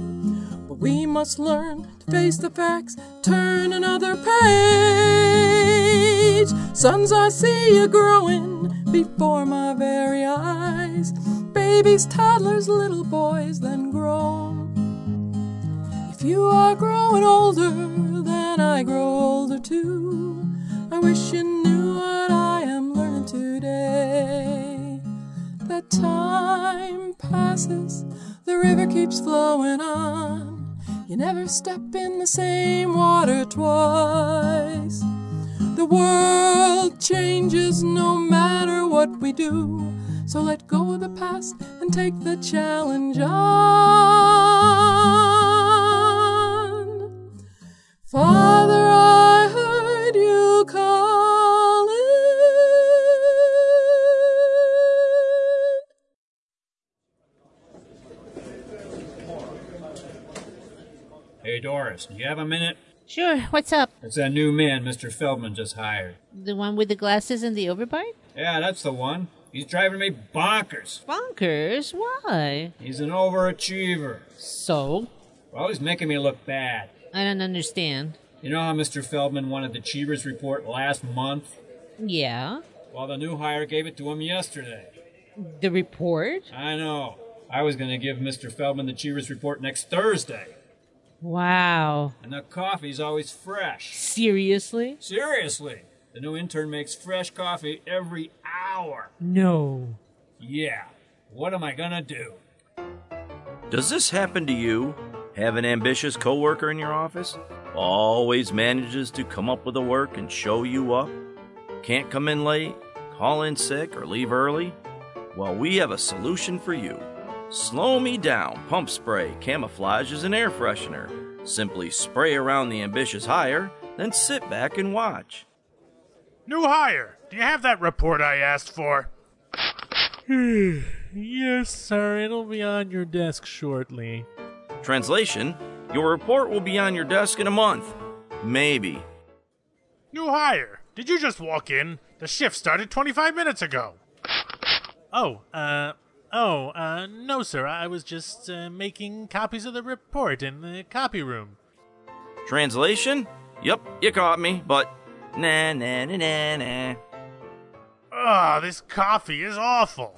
[SPEAKER 12] But we must learn face the facts, turn another page. Sons, I see you growing before my very eyes. Babies, toddlers, little boys, then grown. If you are growing older, then I grow older too. I wish you knew what I am learning today. That time passes, the river keeps flowing on. You never step in the same water twice. The world changes no matter what we do. So let go of the past and take the challenge on. Father, I heard you calling.
[SPEAKER 13] Doris, do you have a minute?
[SPEAKER 2] Sure, what's up?
[SPEAKER 13] It's that new man Mr. Feldman just hired.
[SPEAKER 2] The one with the glasses and the overbite?
[SPEAKER 13] Yeah, that's the one. He's driving me bonkers.
[SPEAKER 2] Bonkers? Why?
[SPEAKER 13] He's an overachiever.
[SPEAKER 2] So?
[SPEAKER 13] Well, he's making me look bad.
[SPEAKER 2] I don't understand.
[SPEAKER 13] You know how Mr. Feldman wanted the Cheevers report last month?
[SPEAKER 2] Yeah?
[SPEAKER 13] Well, the new hire gave it to him yesterday.
[SPEAKER 2] The report?
[SPEAKER 13] I know. I was going to give Mr. Feldman the Cheevers report next Thursday.
[SPEAKER 2] Wow.
[SPEAKER 13] And the coffee's always fresh.
[SPEAKER 2] Seriously?
[SPEAKER 13] Seriously. The new intern makes fresh coffee every hour.
[SPEAKER 2] No.
[SPEAKER 13] Yeah. What am I going to do?
[SPEAKER 5] Does this happen to you? Have an ambitious coworker in your office? Always manages to come up with the work and show you up? Can't come in late, call in sick, or leave early? Well, we have a solution for you. Slow Me Down Pump Spray camouflages an air freshener. Simply spray around the ambitious hire, then sit back and watch.
[SPEAKER 1] New hire. Do you have that report I asked for? [sighs] yes, sir. It'll be on your desk shortly.
[SPEAKER 5] Translation Your report will be on your desk in a month. Maybe.
[SPEAKER 1] New hire. Did you just walk in? The shift started 25 minutes ago. Oh, uh, oh, uh, no, sir. I was just uh, making copies of the report in the copy room.
[SPEAKER 5] Translation Yep, you caught me, but nah, nah, nah, nah, nah.
[SPEAKER 1] Ah, this coffee is awful.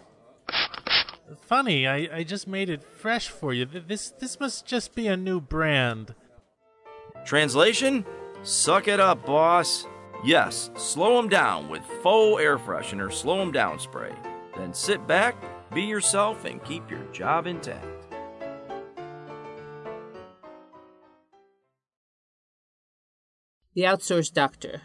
[SPEAKER 1] Funny, I, I just made it fresh for you. This this must just be a new brand.
[SPEAKER 5] Translation Suck it up, boss. Yes, slow 'em down with faux air freshener slow 'em down spray. Then sit back, be yourself, and keep your job intact.
[SPEAKER 2] The outsourced doctor.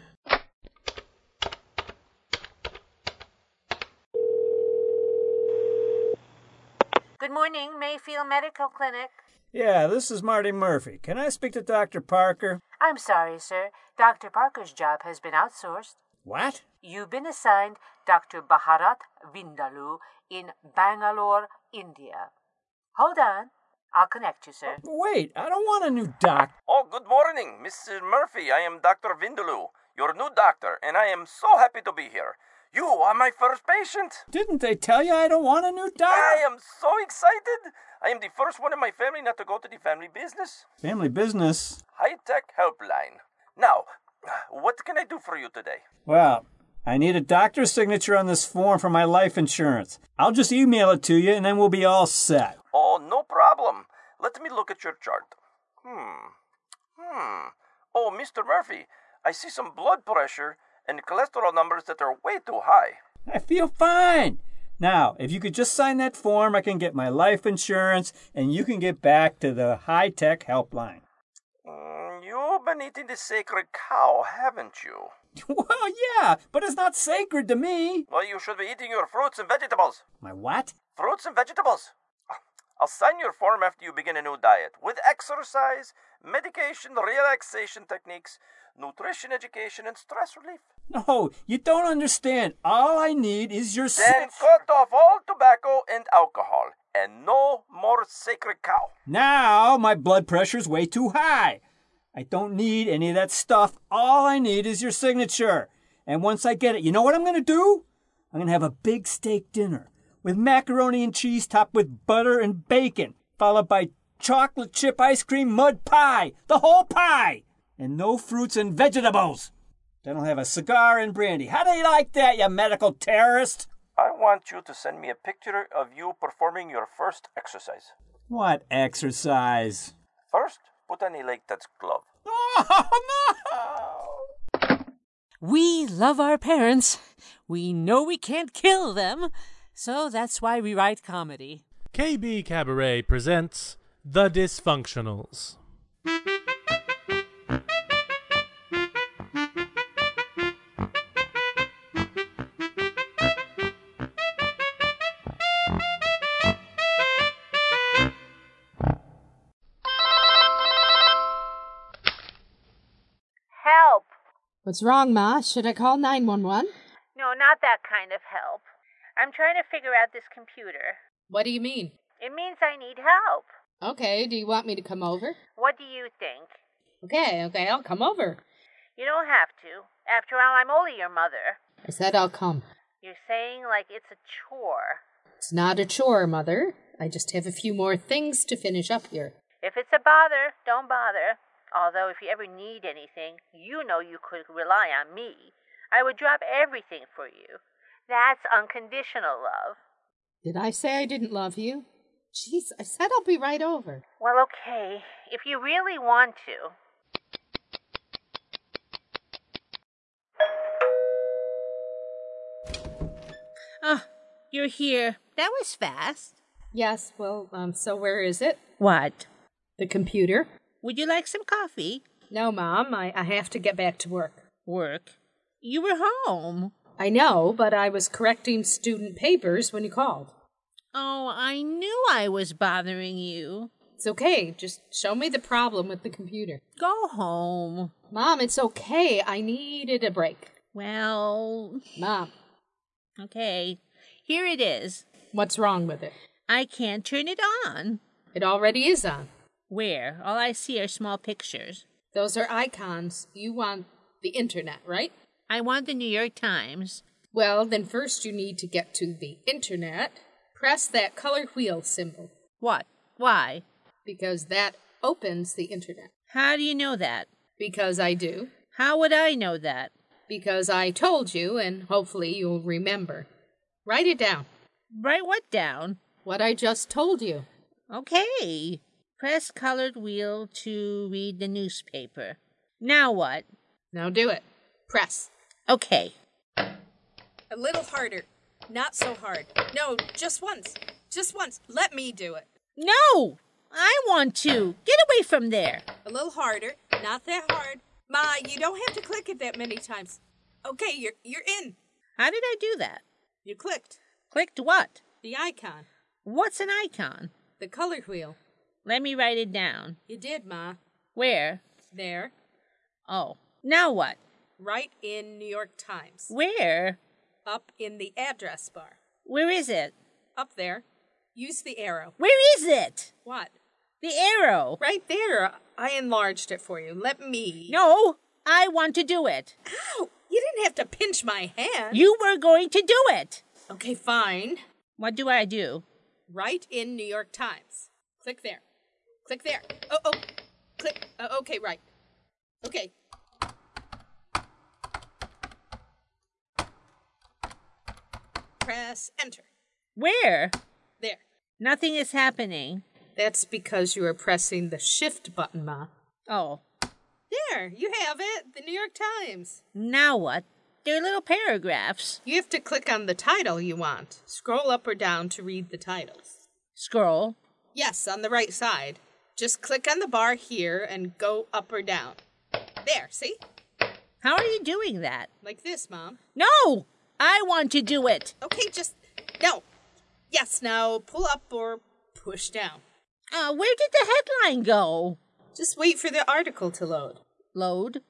[SPEAKER 18] Good morning, Mayfield Medical Clinic.
[SPEAKER 13] Yeah, this is Marty Murphy. Can I speak to Dr. Parker?
[SPEAKER 18] I'm sorry, sir. Dr. Parker's job has been outsourced.
[SPEAKER 13] What?
[SPEAKER 18] You've been assigned Dr. Bharat Vindalu in Bangalore, India. Hold on. I'll connect you, sir.
[SPEAKER 13] Oh, wait, I don't want a new doc.
[SPEAKER 5] Oh, good morning, Mr. Murphy. I am Dr. Vindaloo, your new doctor, and I am so happy to be here. You are my first patient.
[SPEAKER 13] Didn't they tell you I don't want a new doc?
[SPEAKER 5] I am so excited. I am the first one in my family not to go to the family business.
[SPEAKER 13] Family business.
[SPEAKER 5] High tech helpline. Now, what can I do for you today?
[SPEAKER 13] Well, I need a doctor's signature on this form for my life insurance. I'll just email it to you and then we'll be all set.
[SPEAKER 5] Oh, no problem. Let me look at your chart. Hmm. Hmm. Oh, Mr. Murphy, I see some blood pressure and cholesterol numbers that are way too high.
[SPEAKER 8] I feel fine. Now, if you could just sign that form, I can get my life insurance and you can get back to the high tech helpline.
[SPEAKER 5] Mm, you've been eating the sacred cow, haven't you? [laughs]
[SPEAKER 8] Well, yeah, but it's not sacred to me.
[SPEAKER 5] Well, you should be eating your fruits and vegetables.
[SPEAKER 8] My what?
[SPEAKER 5] Fruits and vegetables. [laughs] I'll sign your form after you begin a new diet with exercise, medication, relaxation techniques, nutrition education, and stress relief.
[SPEAKER 8] No, you don't understand. All I need is your
[SPEAKER 5] Then cut off all tobacco and alcohol, and no more sacred cow.
[SPEAKER 8] Now my blood pressure's way too high. I don't need any of that stuff. All I need is your signature. And once I get it, you know what I'm going to do? I'm going to have a big steak dinner with macaroni and cheese topped with butter and bacon, followed by chocolate chip ice cream mud pie, the whole pie, and no fruits and vegetables. Then I'll have a cigar and brandy. How do you like that, you medical terrorist?
[SPEAKER 5] I want you to send me a picture of you performing your first exercise.
[SPEAKER 8] What exercise?
[SPEAKER 5] First, put on a latex glove. [laughs]
[SPEAKER 19] We love our parents. We know we can't kill them, so that's why we write comedy.
[SPEAKER 1] KB Kabaret presents The Dysfunctionals.
[SPEAKER 14] What's wrong, Ma? Should I call 911?
[SPEAKER 20] No, not that kind of help. I'm trying to figure out this computer.
[SPEAKER 14] What do you mean?
[SPEAKER 20] It means I need help.
[SPEAKER 14] Okay, do you want me to come over?
[SPEAKER 20] What do you think?
[SPEAKER 14] Okay, okay, I'll come over.
[SPEAKER 20] You don't have to. After all, I'm only your mother.
[SPEAKER 14] I said I'll come.
[SPEAKER 20] You're saying like it's a chore.
[SPEAKER 14] It's not a chore, Mother. I just have a few more things to finish up here.
[SPEAKER 20] If it's a bother, don't bother. Although, if you ever need anything, you know you could rely on me. I would drop everything for you. That's unconditional love.
[SPEAKER 14] Did I say I didn't love you? Jeez, I said I'll be right over.
[SPEAKER 20] Well, okay. If you really want to.
[SPEAKER 2] Oh, you're here. That was fast.
[SPEAKER 14] Yes, well, um, so where is it?
[SPEAKER 2] What?
[SPEAKER 14] The computer.
[SPEAKER 2] Would you like some coffee?
[SPEAKER 14] No, Mom, I, I have to get back to work.
[SPEAKER 2] Work? You were home.
[SPEAKER 14] I know, but I was correcting student papers when you called.
[SPEAKER 2] Oh, I knew I was bothering you.
[SPEAKER 14] It's okay. Just show me the problem with the computer.
[SPEAKER 2] Go home.
[SPEAKER 14] Mom, it's okay. I needed a break.
[SPEAKER 2] Well.
[SPEAKER 14] Mom.
[SPEAKER 2] Okay. Here it is.
[SPEAKER 14] What's wrong with it?
[SPEAKER 2] I can't turn it on.
[SPEAKER 14] It already is on.
[SPEAKER 2] Where? All I see are small pictures.
[SPEAKER 14] Those are icons. You want the internet, right?
[SPEAKER 2] I want the New York Times.
[SPEAKER 14] Well, then first you need to get to the internet. Press that color wheel symbol.
[SPEAKER 2] What? Why?
[SPEAKER 14] Because that opens the internet.
[SPEAKER 2] How do you know that?
[SPEAKER 14] Because I do.
[SPEAKER 2] How would I know that?
[SPEAKER 14] Because I told you, and hopefully you'll remember. Write it down.
[SPEAKER 2] Write what down?
[SPEAKER 14] What I just told you.
[SPEAKER 2] Okay. Press colored wheel to read the newspaper. Now what?
[SPEAKER 14] Now do it. Press.
[SPEAKER 2] Okay.
[SPEAKER 14] A little harder. Not so hard. No, just once. Just once. Let me do it.
[SPEAKER 2] No! I want to. Get away from there.
[SPEAKER 14] A little harder. Not that hard. Ma, you don't have to click it that many times. Okay, you're you're in.
[SPEAKER 2] How did I do that?
[SPEAKER 14] You clicked.
[SPEAKER 2] Clicked what?
[SPEAKER 14] The icon.
[SPEAKER 2] What's an icon?
[SPEAKER 14] The color wheel.
[SPEAKER 2] Let me write it down.
[SPEAKER 14] You did, Ma.
[SPEAKER 2] Where?
[SPEAKER 14] There.
[SPEAKER 2] Oh. Now what?
[SPEAKER 14] Write in New York Times.
[SPEAKER 2] Where?
[SPEAKER 14] Up in the address bar.
[SPEAKER 2] Where is it?
[SPEAKER 14] Up there. Use the arrow.
[SPEAKER 2] Where is it?
[SPEAKER 14] What?
[SPEAKER 2] The arrow.
[SPEAKER 14] Right there. I enlarged it for you. Let me.
[SPEAKER 2] No, I want to do it.
[SPEAKER 14] Ow! You didn't have to pinch my hand.
[SPEAKER 2] You were going to do it.
[SPEAKER 14] Okay, fine.
[SPEAKER 2] What do I do?
[SPEAKER 14] Write in New York Times. Click there. Click there. Oh, oh. Click. Uh, okay, right. Okay. Press enter.
[SPEAKER 2] Where?
[SPEAKER 14] There.
[SPEAKER 2] Nothing is happening.
[SPEAKER 14] That's because you are pressing the shift button, Ma.
[SPEAKER 2] Oh.
[SPEAKER 14] There, you have it. The New York Times.
[SPEAKER 2] Now what? They're little paragraphs.
[SPEAKER 14] You have to click on the title you want. Scroll up or down to read the titles.
[SPEAKER 2] Scroll.
[SPEAKER 14] Yes, on the right side. Just click on the bar here and go up or down. There, see?
[SPEAKER 2] How are you doing that?
[SPEAKER 14] Like this, Mom.
[SPEAKER 2] No! I want to do it.
[SPEAKER 14] Okay, just. No. Yes, now pull up or push down.
[SPEAKER 2] Uh, where did the headline go?
[SPEAKER 14] Just wait for the article to load.
[SPEAKER 2] Load?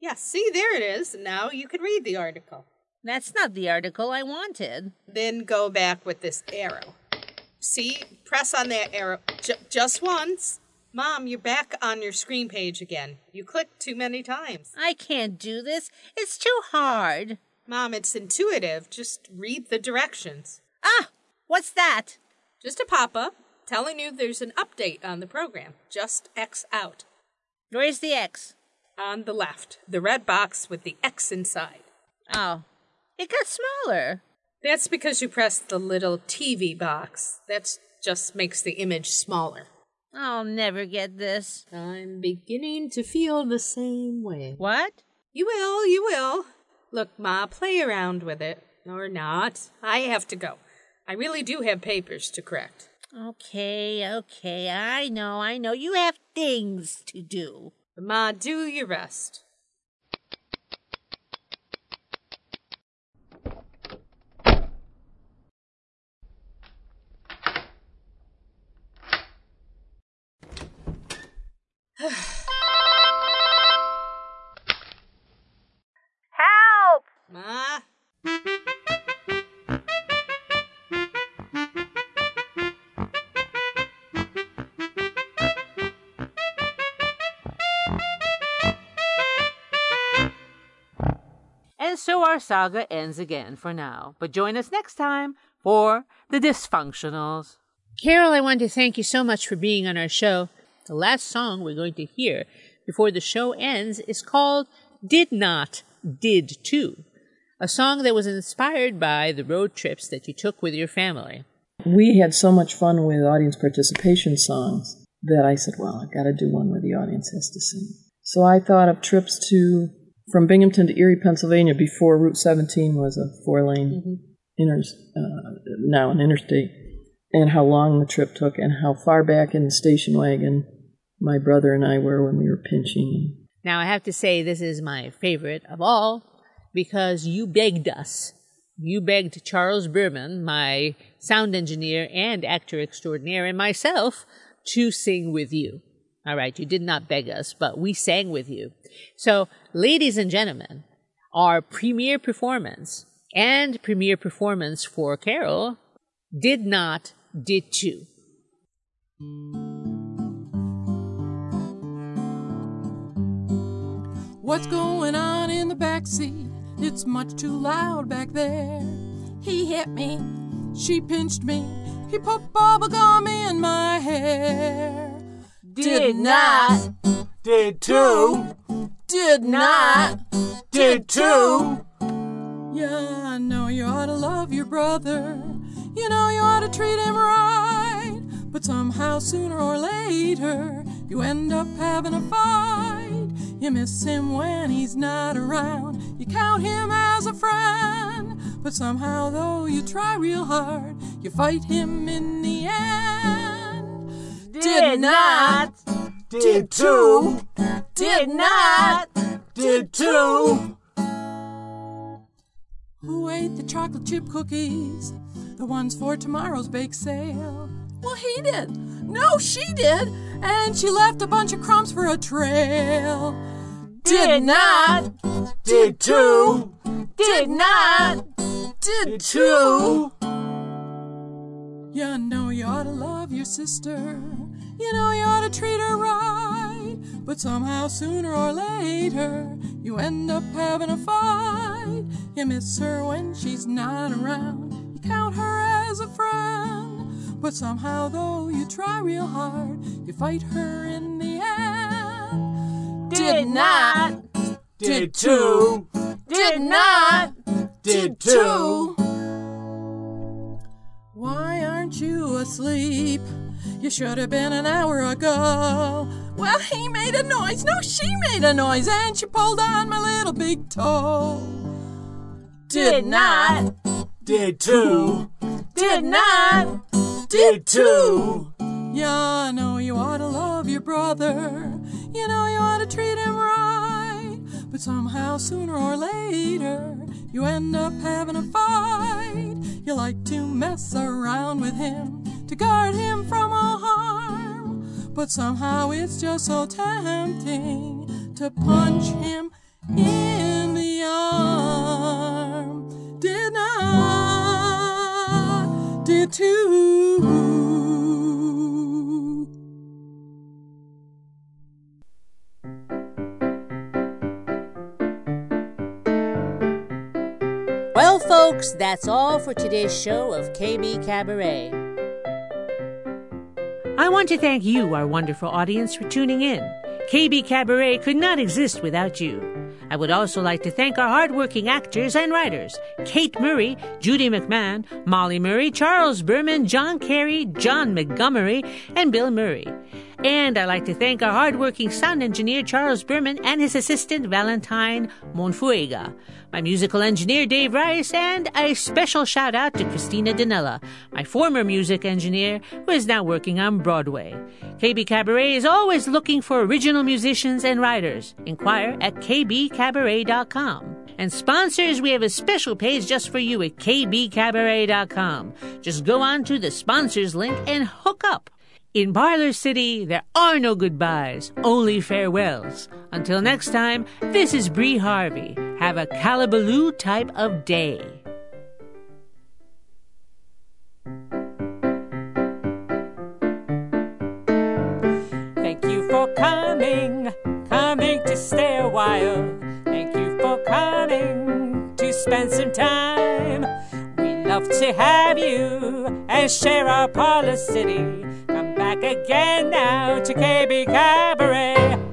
[SPEAKER 14] Yes, see, there it is. Now you can read the article.
[SPEAKER 2] That's not the article I wanted.
[SPEAKER 14] Then go back with this arrow. See, press on that arrow J- just once. Mom, you're back on your screen page again. You clicked too many times.
[SPEAKER 2] I can't do this. It's too hard.
[SPEAKER 14] Mom, it's intuitive. Just read the directions.
[SPEAKER 2] Ah, what's that?
[SPEAKER 14] Just a pop up telling you there's an update on the program. Just X out.
[SPEAKER 2] Where's the X?
[SPEAKER 14] On the left, the red box with the X inside.
[SPEAKER 2] Oh, it got smaller.
[SPEAKER 14] That's because you pressed the little TV box. That just makes the image smaller.
[SPEAKER 2] I'll never get this.
[SPEAKER 14] I'm beginning to feel the same way.
[SPEAKER 2] What?
[SPEAKER 14] You will, you will. Look, Ma, play around with it. Or not. I have to go. I really do have papers to correct.
[SPEAKER 2] Okay, okay. I know, I know. You have things to do.
[SPEAKER 14] Ma, do your rest.
[SPEAKER 18] And so our saga ends again for now. But join us next time for The Dysfunctionals.
[SPEAKER 2] Carol, I want to thank you so much for being on our show. The last song we're going to hear before the show ends is called Did Not, Did Too, a song that was inspired by the road trips that you took with your family.
[SPEAKER 16] We had so much fun with audience participation songs that I said, well, I've got to do one where the audience has to sing. So I thought of trips to from Binghamton to Erie, Pennsylvania, before Route 17 was a four-lane
[SPEAKER 2] Mm-hmm.
[SPEAKER 16] inter, uh, now an interstate, and how long the trip took, and how far back in the station wagon my brother and I were when we were pinching.
[SPEAKER 2] Now, I have to say, this is my favorite of all because you begged us. You begged Charles Berman, my sound engineer and actor extraordinaire, and myself to sing with you. All right, you did not beg us, but we sang with you. So, ladies and gentlemen, our premiere performance and premiere performance for Carol did not, did too.
[SPEAKER 12] What's going on in the back seat? It's much too loud back there. He hit me. She pinched me. He put bubble gum in my hair.
[SPEAKER 13] Did not. Did too.
[SPEAKER 12] Did not.
[SPEAKER 13] Did too.
[SPEAKER 12] Yeah, I know you ought to love your brother. You know you ought to treat him right. But somehow, sooner or later, you end up having a fight. You miss him when he's not around. You count him as a friend. But somehow, though you try real hard, you fight him in the end.
[SPEAKER 13] Did not. Did too,
[SPEAKER 12] Did not.
[SPEAKER 13] Did too.
[SPEAKER 12] Who ate the chocolate chip cookies? The ones for tomorrow's bake sale. Well, he did. No, she did. And she left a bunch of crumbs for a trail.
[SPEAKER 13] Did not. Did two,
[SPEAKER 12] Did not. Did
[SPEAKER 13] too.
[SPEAKER 12] You know you ought to love your sister. You know you ought to treat her right. But somehow, sooner or later, you end up having a fight. You miss her when she's not around. You count her as a friend. But somehow, though you try real hard, you fight her in the end.
[SPEAKER 13] Did not. Did too.
[SPEAKER 12] Did not.
[SPEAKER 13] Did too.
[SPEAKER 12] Why aren't you asleep? You should have been an hour ago. Well, he made a noise. No, she made a noise, and she pulled on my little big toe.
[SPEAKER 3] Did not.
[SPEAKER 12] Did too.
[SPEAKER 3] Did not.
[SPEAKER 12] Did too. Yeah, I know you ought to love your brother. You know you ought to treat him right. But somehow, sooner or later, you end up having a fight. You like to mess around with him to guard him from all harm. But somehow it's just so tempting to punch him in
[SPEAKER 2] folks, that's all for today's show of KB Kabaret. I want to thank you, our wonderful audience, for tuning in. KB Kabaret could not exist without you. I would also like to thank our hardworking actors and writers Kate Murray, Judy McMahon, Molly Murray, Charles Berman, John Carey, John Montgomery, and Bill Murray. And I'd like to thank our hardworking sound engineer Charles Berman and his assistant Valentine Monfuega, my musical engineer Dave Rice, and a special shout out to Christina Danella, my former music engineer who is now working on Broadway. KB Kabaret is always looking for original musicians and writers. Inquire at kbkabaret.com. And sponsors, we have a special page just for you at kbkabaret.com. Just go on to the sponsors link and hook up. In Parlor City, there are no goodbyes, only farewells. Until next time, this is Bree Harvey. Have a calabaloo type of day.
[SPEAKER 3] Thank you for coming, coming to stay a while. Thank you for coming to spend some time. We love to have you and share our parlor city. Come back again now to KB Kabaret.